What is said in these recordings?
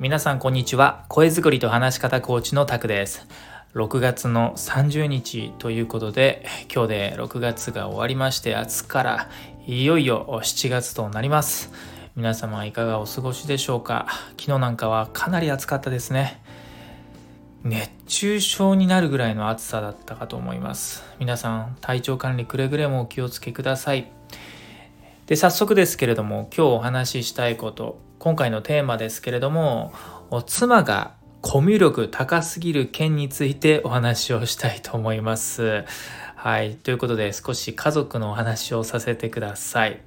皆さんこんにちは。声作りと話し方コーチのタクです。6月の30日ということで今日で6月が終わりまして明日からいよいよ7月となります。皆様いかがお過ごしでしょうか？昨日なんかはかなり暑かったですね。熱中症になるぐらいの暑さだったかと思います。皆さん体調管理くれぐれもお気をつけください。で早速ですけれども今日お話ししたいこと今回のテーマですけれども妻がコミュ力高すぎる件についてお話をしたいと思います。はい。ということで少し家族のお話をさせてください。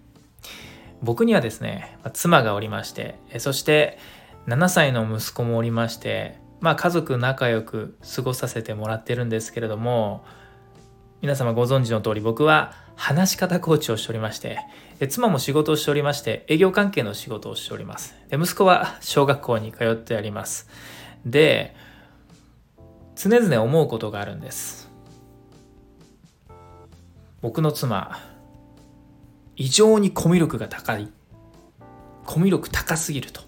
僕にはですね、妻がおりまして、そして7歳の息子もおりまして、まあ家族仲良く過ごさせてもらってるんですけれども、皆様ご存知の通り僕は話し方コーチをしておりまして、妻も仕事をしておりまして、営業関係の仕事をしております。で息子は小学校に通ってあります。で、常々思うことがあるんです。僕の妻、異常にコミュ力が高い。コミュ力高すぎると。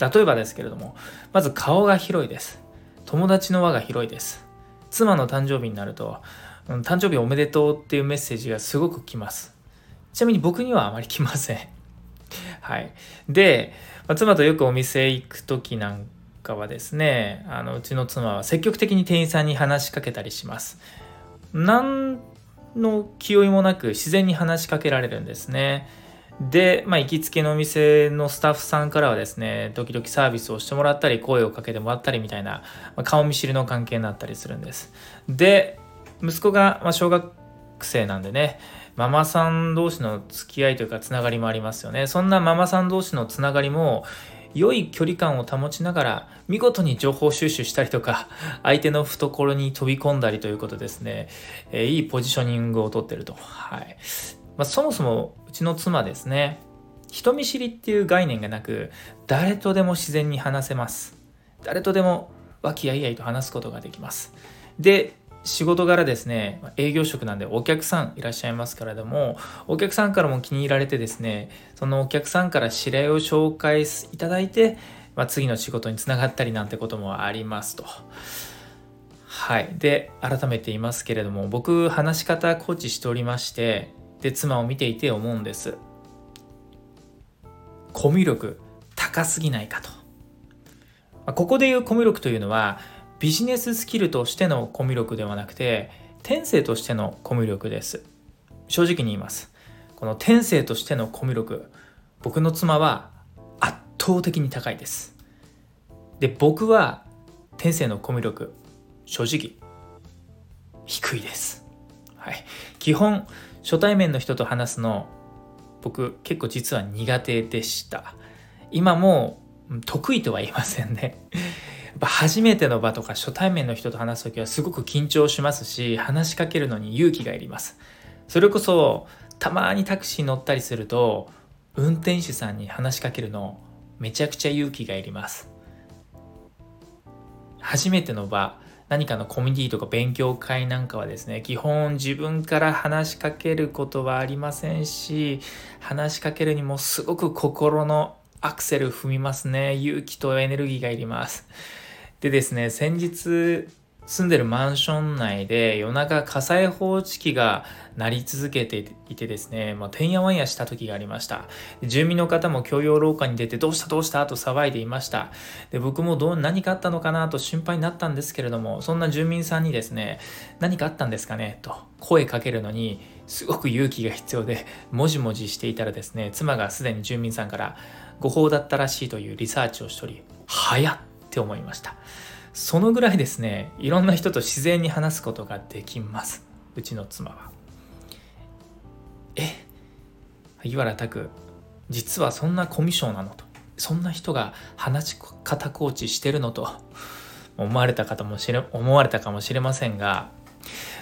例えばですけれども、まず顔が広いです。友達の輪が広いです。妻の誕生日になると、誕生日おめでとうっていうメッセージがすごく来ます。ちなみに僕にはあまり来ません。はい。で、妻とよくお店行く時なんかはですね、あのうちの妻は積極的に店員さんに話しかけたりします。何の気負いもなく自然に話しかけられるんですね。で、まあ、行きつけのお店のスタッフさんからはですね、時々サービスをしてもらったり、声をかけてもらったりみたいな、まあ、顔見知りの関係になったりするんです。で、息子が、ま小学生なんでね、ママさん同士の付き合いというかつながりもありますよね。そんなママさん同士のつながりも、良い距離感を保ちながら見事に情報収集したりとか相手の懐に飛び込んだりということですね、えー、いいポジショニングをとってると、はい。まあ、そもそもうちの妻ですね。人見知りっていう概念がなく誰とでも自然に話せます。誰とでも和気あいあいと話すことができます。で仕事柄ですね営業職なんでお客さんいらっしゃいますからでもお客さんからも気に入られてですねそのお客さんから指令を紹介いただいて、まあ、次の仕事につながったりなんてこともありますと。はい。で、改めて言いますけれども、僕、話し方コーチしておりまして、で妻を見ていて思うんですコミュ力高すぎないかとまあここで言うコミュ力というのはビジネススキルとしてのコミュ力ではなくて天性としてのコミュ力です。正直に言います。この天性としてのコミュ力僕の妻は圧倒的に高いです。で僕は天性のコミュ力正直低いです。はい。基本初対面の人と話すの僕結構実は苦手でした。今も得意とは言いませんね。っぱ初めての場とか初対面の人と話す時はすごく緊張しますし話しかけるのに勇気がいります。それこそたまにタクシー乗ったりすると運転手さんに話しかけるのめちゃくちゃ勇気がいります。初めての場何かのコミュニティとか勉強会なんかはですね基本自分から話しかけることはありませんし話しかけるにもすごく心のアクセル踏みますね。勇気とエネルギーがいります。でですね先日住んでるマンション内で夜中火災報知器が鳴り続けていてですね、まあ、てんやわんやした時がありました。住民の方も共用廊下に出てどうしたどうしたと騒いでいました。で僕もどう何かあったのかなと心配になったんですけれども、そんな住民さんにですね、何かあったんですかねと声かけるのにすごく勇気が必要で、もじもじしていたらですね、妻がすでに住民さんから誤報だったらしいというリサーチをしており、早っって思いました。そのぐらいですねいろんな人と自然に話すことができます。うちの妻は。え萩原拓実はそんなコミュ障なのと。そんな人が話し方コーチしてるのと。思われた方もしれ思われたかもしれませんが。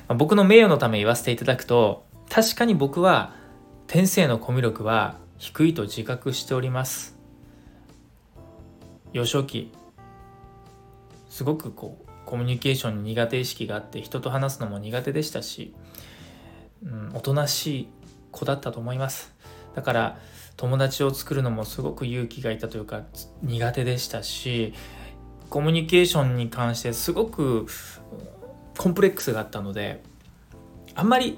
僕の名誉のため言わせていただくと確かに僕は天性のコミュ力は低いと自覚しております。幼少期すごくこうコミュニケーションに苦手意識があって人と話すのも苦手でしたし、うん、おとなしい子だったと思います。だから友達を作るのもすごく勇気がいたというか苦手でしたしコミュニケーションに関してすごくコンプレックスがあったのであんまり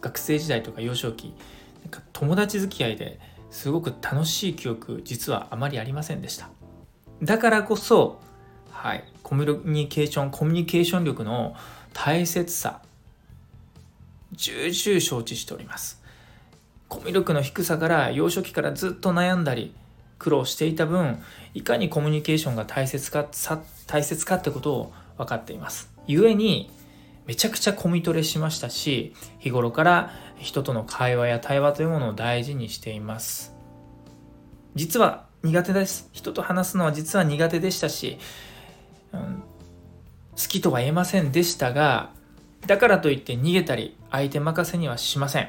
学生時代とか幼少期なんか友達付き合いですごく楽しい記憶実はあまりありませんでした。だからこそはい。コミュニケーションコミュニケーション力の大切さ。重々承知しております。コミュ力の低さから幼少期からずっと悩んだり苦労していた分いかにコミュニケーションが大切か大切かってことを分かっています。故にめちゃくちゃコミトレしましたし日頃から人との会話や対話というものを大事にしています。実は苦手です。人と話すのは実は苦手でしたし、ん、好きとは言えませんでしたがだからといって逃げたり相手任せにはしません。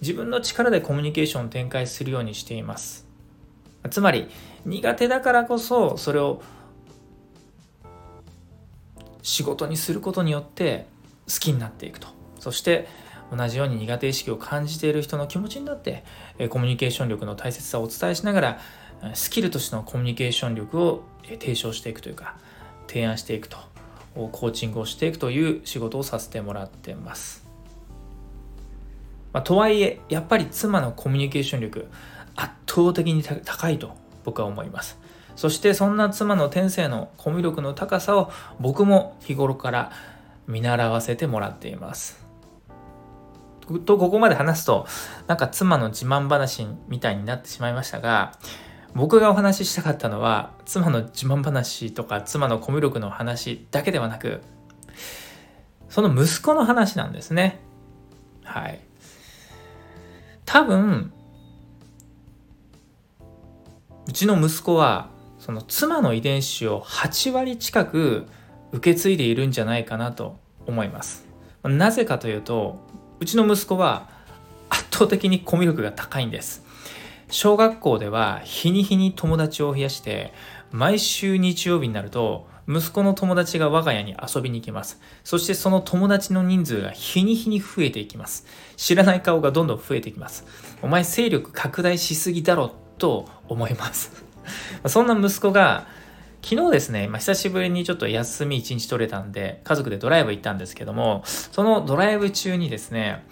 自分の力でコミュニケーションを展開するようにしています。つまり苦手だからこそそれを仕事にすることによって好きになっていくと。そして同じように苦手意識を感じている人の気持ちになってコミュニケーション力の大切さをお伝えしながらスキルとしてのコミュニケーション力を提唱していくというか提案していくとコーチングをしていくという仕事をさせてもらってます。まあ、とはいえやっぱり妻のコミュニケーション力圧倒的に高いと僕は思います。そしてそんな妻の天性のコミュ力の高さを僕も日頃から見習わせてもらっています。とここまで話すとなんか妻の自慢話みたいになってしまいましたが僕がお話ししたかったのは妻の自慢話とか妻のコミュ力の話だけではなくその息子の話なんですね。はい。多分うちの息子はその妻の遺伝子を8割近く受け継いでいるんじゃないかなと思います。なぜかというとうちの息子は圧倒的にコミュ力が高いんです。小学校では日に日に友達を増やして毎週日曜日になると息子の友達が我が家に遊びに行きます。そしてその友達の人数が日に日に増えていきます。知らない顔がどんどん増えていきます。お前勢力拡大しすぎだろと思います。そんな息子が昨日ですね、まあ、久しぶりにちょっと休み一日取れたんで、家族でドライブ行ったんですけども、そのドライブ中にですね、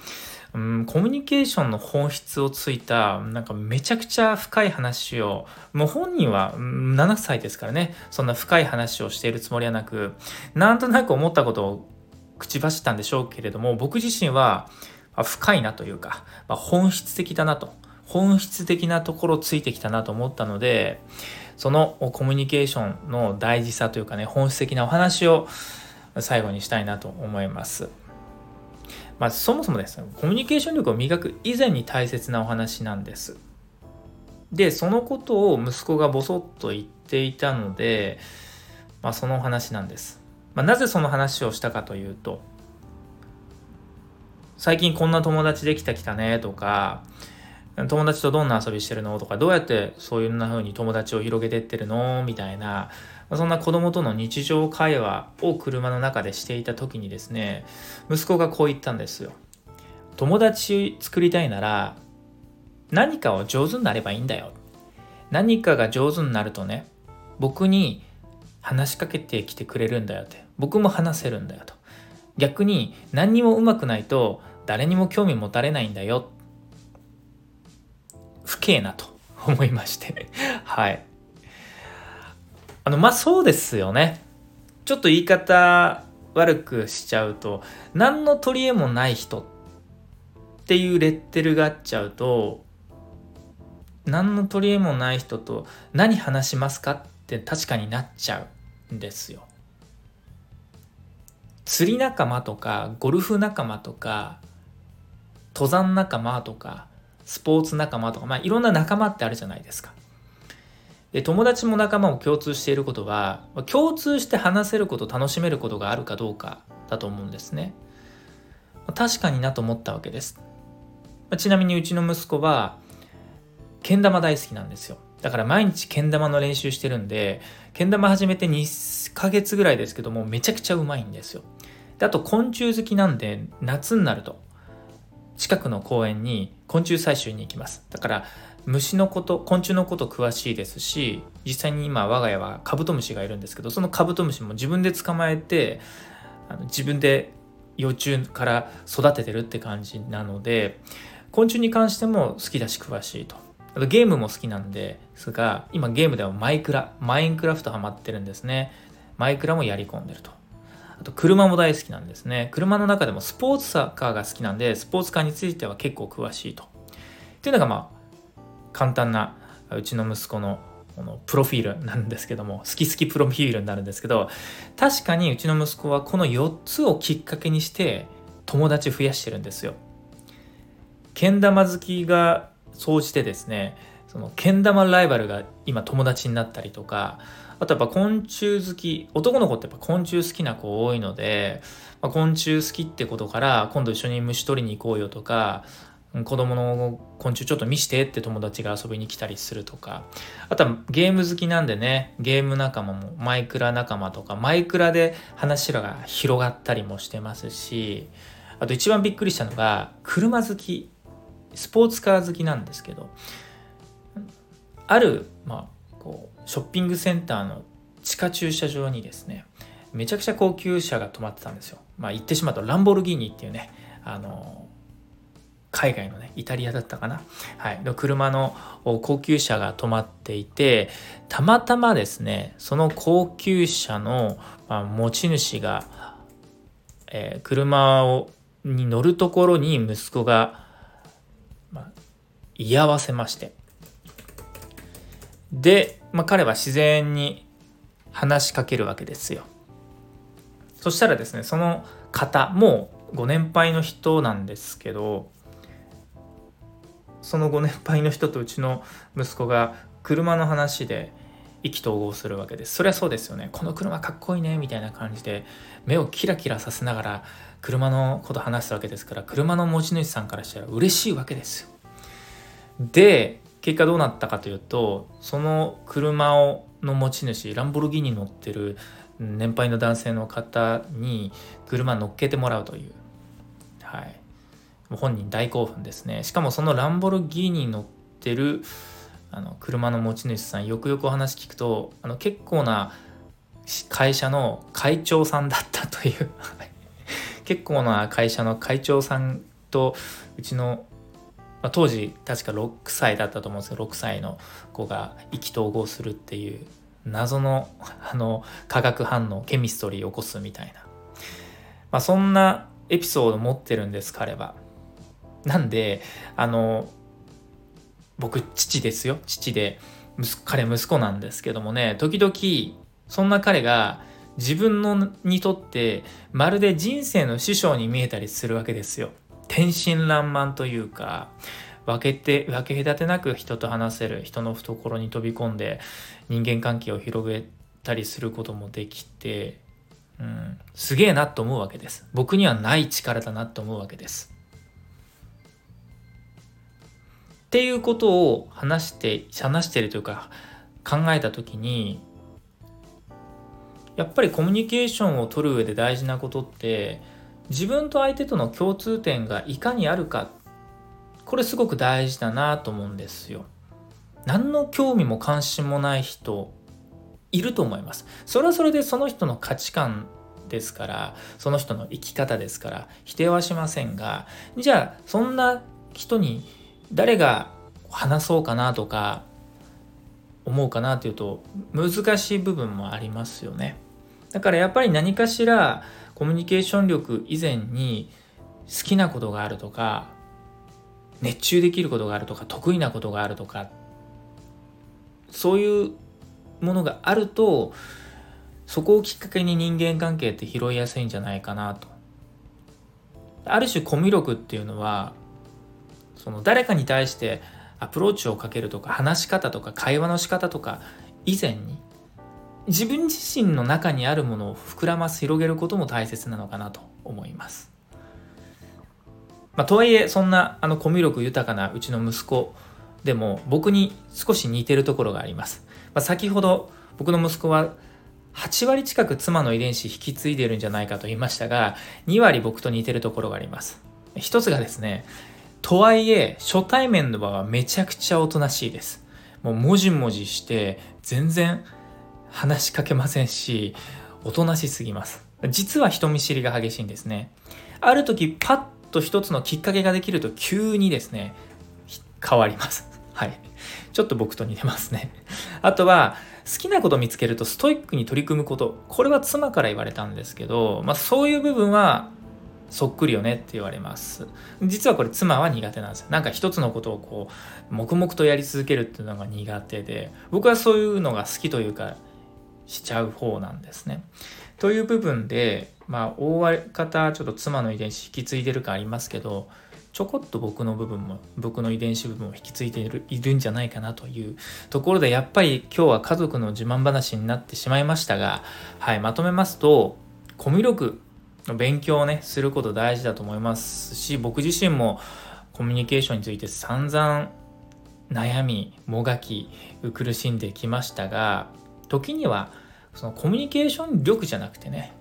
うん、コミュニケーションの本質をついた、なんかめちゃくちゃ深い話を、もう本人は7歳ですからね、そんな深い話をしているつもりはなく、なんとなく思ったことを口走ったんでしょうけれども、僕自身は深いなというか、まあ、本質的だなと、本質的なところついてきたなと思ったので、そのコミュニケーションの大事さというかね、本質的なお話を最後にしたいなと思います。まあ、そもそもですね、コミュニケーション力を磨く以前に大切なお話なんです。で、そのことを息子がボソッと言っていたので、まあ、そのお話なんです。まあ、なぜその話をしたかというと、最近こんな友達できたきたねとか、友達とどんな遊びしてるの？とか、どうやってそういう風に友達を広げてってるの？みたいな、そんな子供との日常会話を車の中でしていた時にですね、息子がこう言ったんですよ。友達作りたいなら、何かを上手になればいいんだよ。何かが上手になるとね、僕に話しかけてきてくれるんだよって。僕も話せるんだよと。逆に何にもうまくないと誰にも興味持たれないんだよ。不敬なと思いまして はい。あの、まあ、そうですよね。ちょっと言い方悪くしちゃうと、何の取り柄もない人っていうレッテルがあっちゃうと、何の取り柄もない人と何話しますかって確かになっちゃうんですよ。釣り仲間とか、ゴルフ仲間とか、登山仲間とか、スポーツ仲間とか、まあいろんな仲間ってあるじゃないですか。で友達も仲間も共通していることは共通して話せること楽しめることがあるかどうかだと思うんですね。確かになと思ったわけです。ちなみにうちの息子はけん玉大好きなんですよ。だから毎日けん玉の練習してるんでけん玉始めて2ヶ月ぐらいですけどもめちゃくちゃうまいんですよ。であと昆虫好きなんで夏になると。近くの公園に昆虫採集に行きます。だから虫のこと昆虫のこと詳しいですし実際に今我が家はカブトムシがいるんですけどそのカブトムシも自分で捕まえてあの自分で幼虫から育ててるって感じなので昆虫に関しても好きだし詳しいと。あとゲームも好きなんですが今ゲームではマイクラマインクラフトハマってるんですね。マイクラもやり込んでると。と車も大好きなんですね車の中でもスポーツカーが好きなんでスポーツカーについては結構詳しいとっていうのがまあ簡単なうちの息子のこのプロフィールなんですけども好き好きプロフィールになるんですけど確かにうちの息子はこの4つをきっかけにして友達増やしてるんですよ。けん玉好きが総じてですねそのけん玉ライバルが今友達になったりとかあとやっぱ昆虫好き男の子ってやっぱ昆虫好きな子多いので、まあ、昆虫好きってことから今度一緒に虫取りに行こうよとか子供の昆虫ちょっと見してって友達が遊びに来たりするとか。あとはゲーム好きなんでねゲーム仲間もマイクラ仲間とかマイクラで話が広がったりもしてますしあと一番びっくりしたのが車好きスポーツカー好きなんですけどある、まあ、こうショッピングセンターの地下駐車場にですねめちゃくちゃ高級車が止まってたんですよ。まあ言ってしまうとランボルギーニっていうねあの海外のね、イタリアだったかな。はい。の車の高級車が止まっていて、たまたまですね、その高級車の、まあ、持ち主が、えー、車をに乗るところに息子が、まあ、居合わせまして。で、まあ、彼は自然に話しかけるわけですよ。そしたらですね、その方、もうご年配の人なんですけど、そのご年配の人とうちの息子が車の話で意気投合するわけです。そりゃそうですよね。この車かっこいいねみたいな感じで目をキラキラさせながら車のこと話すわけですから車の持ち主さんからしたら嬉しいわけですよ。で結果どうなったかというとその車をの持ち主ランボルギーニ乗ってる年配の男性の方に車乗っけてもらうという。はい。本人大興奮ですね。しかもそのランボルギーニに乗ってるあの車の持ち主さんよくよくお話聞くとあの結構な会社の会長さんだったという。結構な会社の会長さんとうちの、まあ、当時確か6歳だったと思うんですけど6歳の子が意気投合するっていう謎のあの化学反応ケミストリーを起こすみたいな、まあ、そんなエピソード持ってるんです彼は。なんであの僕父ですよ父で彼息子なんですけどもね時々そんな彼が自分のにとってまるで人生の師匠に見えたりするわけですよ。天真爛漫というか分けて分け隔てなく人と話せる人の懐に飛び込んで人間関係を広げたりすることもできて、うん、すげえなと思うわけです。僕にはない力だなと思うわけです。っていうことを話して話してるというか考えた時にやっぱりコミュニケーションを取る上で大事なことって自分と相手との共通点がいかにあるかこれすごく大事だなと思うんですよ。何の興味も関心もない人いると思います。それはそれでその人の価値観ですからその人の生き方ですから否定はしませんがじゃあそんな人に誰が話そうかなとか思うかなっていうと難しい部分もありますよね。だからやっぱり何かしらコミュニケーション力以前に好きなことがあるとか熱中できることがあるとか得意なことがあるとかそういうものがあるとそこをきっかけに人間関係って拾いやすいんじゃないかなと。ある種コミュ力っていうのはその誰かに対してアプローチをかけるとか話し方とか会話の仕方とか以前に自分自身の中にあるものを膨らます広げることも大切なのかなと思います。まあ、とはいえそんなあのコミュ力豊かなうちの息子でも僕に少し似てるところがあります。まあ、先ほど僕の息子は8割近く妻の遺伝子引き継いでるんじゃないかと言いましたが2割僕と似てるところがあります。一つがですねとはいえ初対面の場はめちゃくちゃおとなしいですもうもじもじして全然話しかけませんしおとなしすぎます。実は人見知りが激しいんですね。ある時パッと一つのきっかけができると急にですね変わります。はい。ちょっと僕と似てますね。あとは好きなこと見つけるとストイックに取り組むこと。これは妻から言われたんですけど、まあ、そういう部分はそっくりよねって言われます。実はこれ妻は苦手なんです。よなんか一つのことをこう黙々とやり続けるっていうのが苦手で僕はそういうのが好きというかしちゃう方なんですね。という部分でまあ大方ちょっと妻の遺伝子引き継いでるかありますけどちょこっと僕の部分も僕の遺伝子部分を引き継いでいるいるんじゃないかなというところでやっぱり今日は家族の自慢話になってしまいましたが、はい、まとめますとコミュ力の勉強をね、すること大事だと思いますし、僕自身もコミュニケーションについて散々悩み、もがき、苦しんできましたが、時にはそのコミュニケーション力じゃなくてね、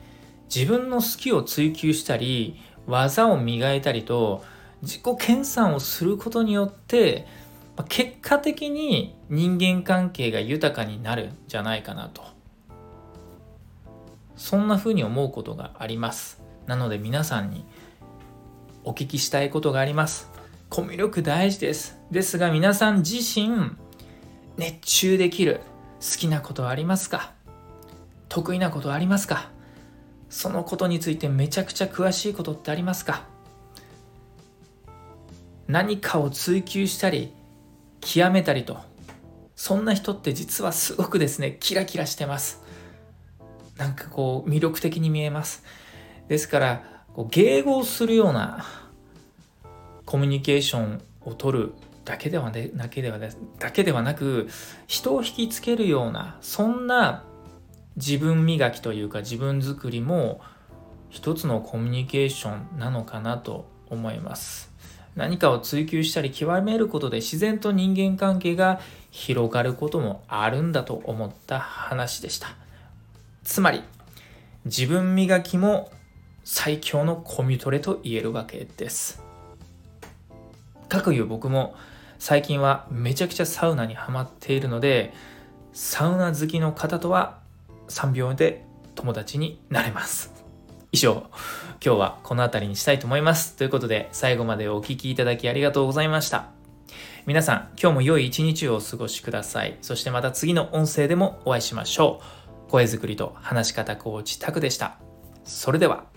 自分の好きを追求したり、技を磨いたりと、自己研鑽をすることによって、結果的に人間関係が豊かになるんじゃないかなと。そんな風に思うことがあります。なので皆さんにお聞きしたいことがあります。コミュ力大事です。ですが皆さん自身熱中できる。好きなことありますか？得意なことありますか？そのことについてめちゃくちゃ詳しいことってありますか？何かを追求したり極めたりとそんな人って実はすごくですねキラキラしてます。なんかこう魅力的に見えます。ですからこう迎合するようなコミュニケーションを取るだけではねだけではだけではなく人を引きつけるようなそんな自分磨きというか自分作りも一つのコミュニケーションなのかなと思います何かを追求したり極めることで自然と人間関係が広がることもあるんだと思った話でしたつまり自分磨きも最強のコミュトレと言えるわけです。かくいう僕も最近はめちゃくちゃサウナにはまっているのでサウナ好きの方とは3秒で友達になれます。以上、今日はこの辺りにしたいと思います。ということで最後までお聴きいただきありがとうございました。皆さん、今日も良い一日をお過ごしください。そしてまた次の音声でもお会いしましょう。声作りと話し方コーチタクでした。それでは。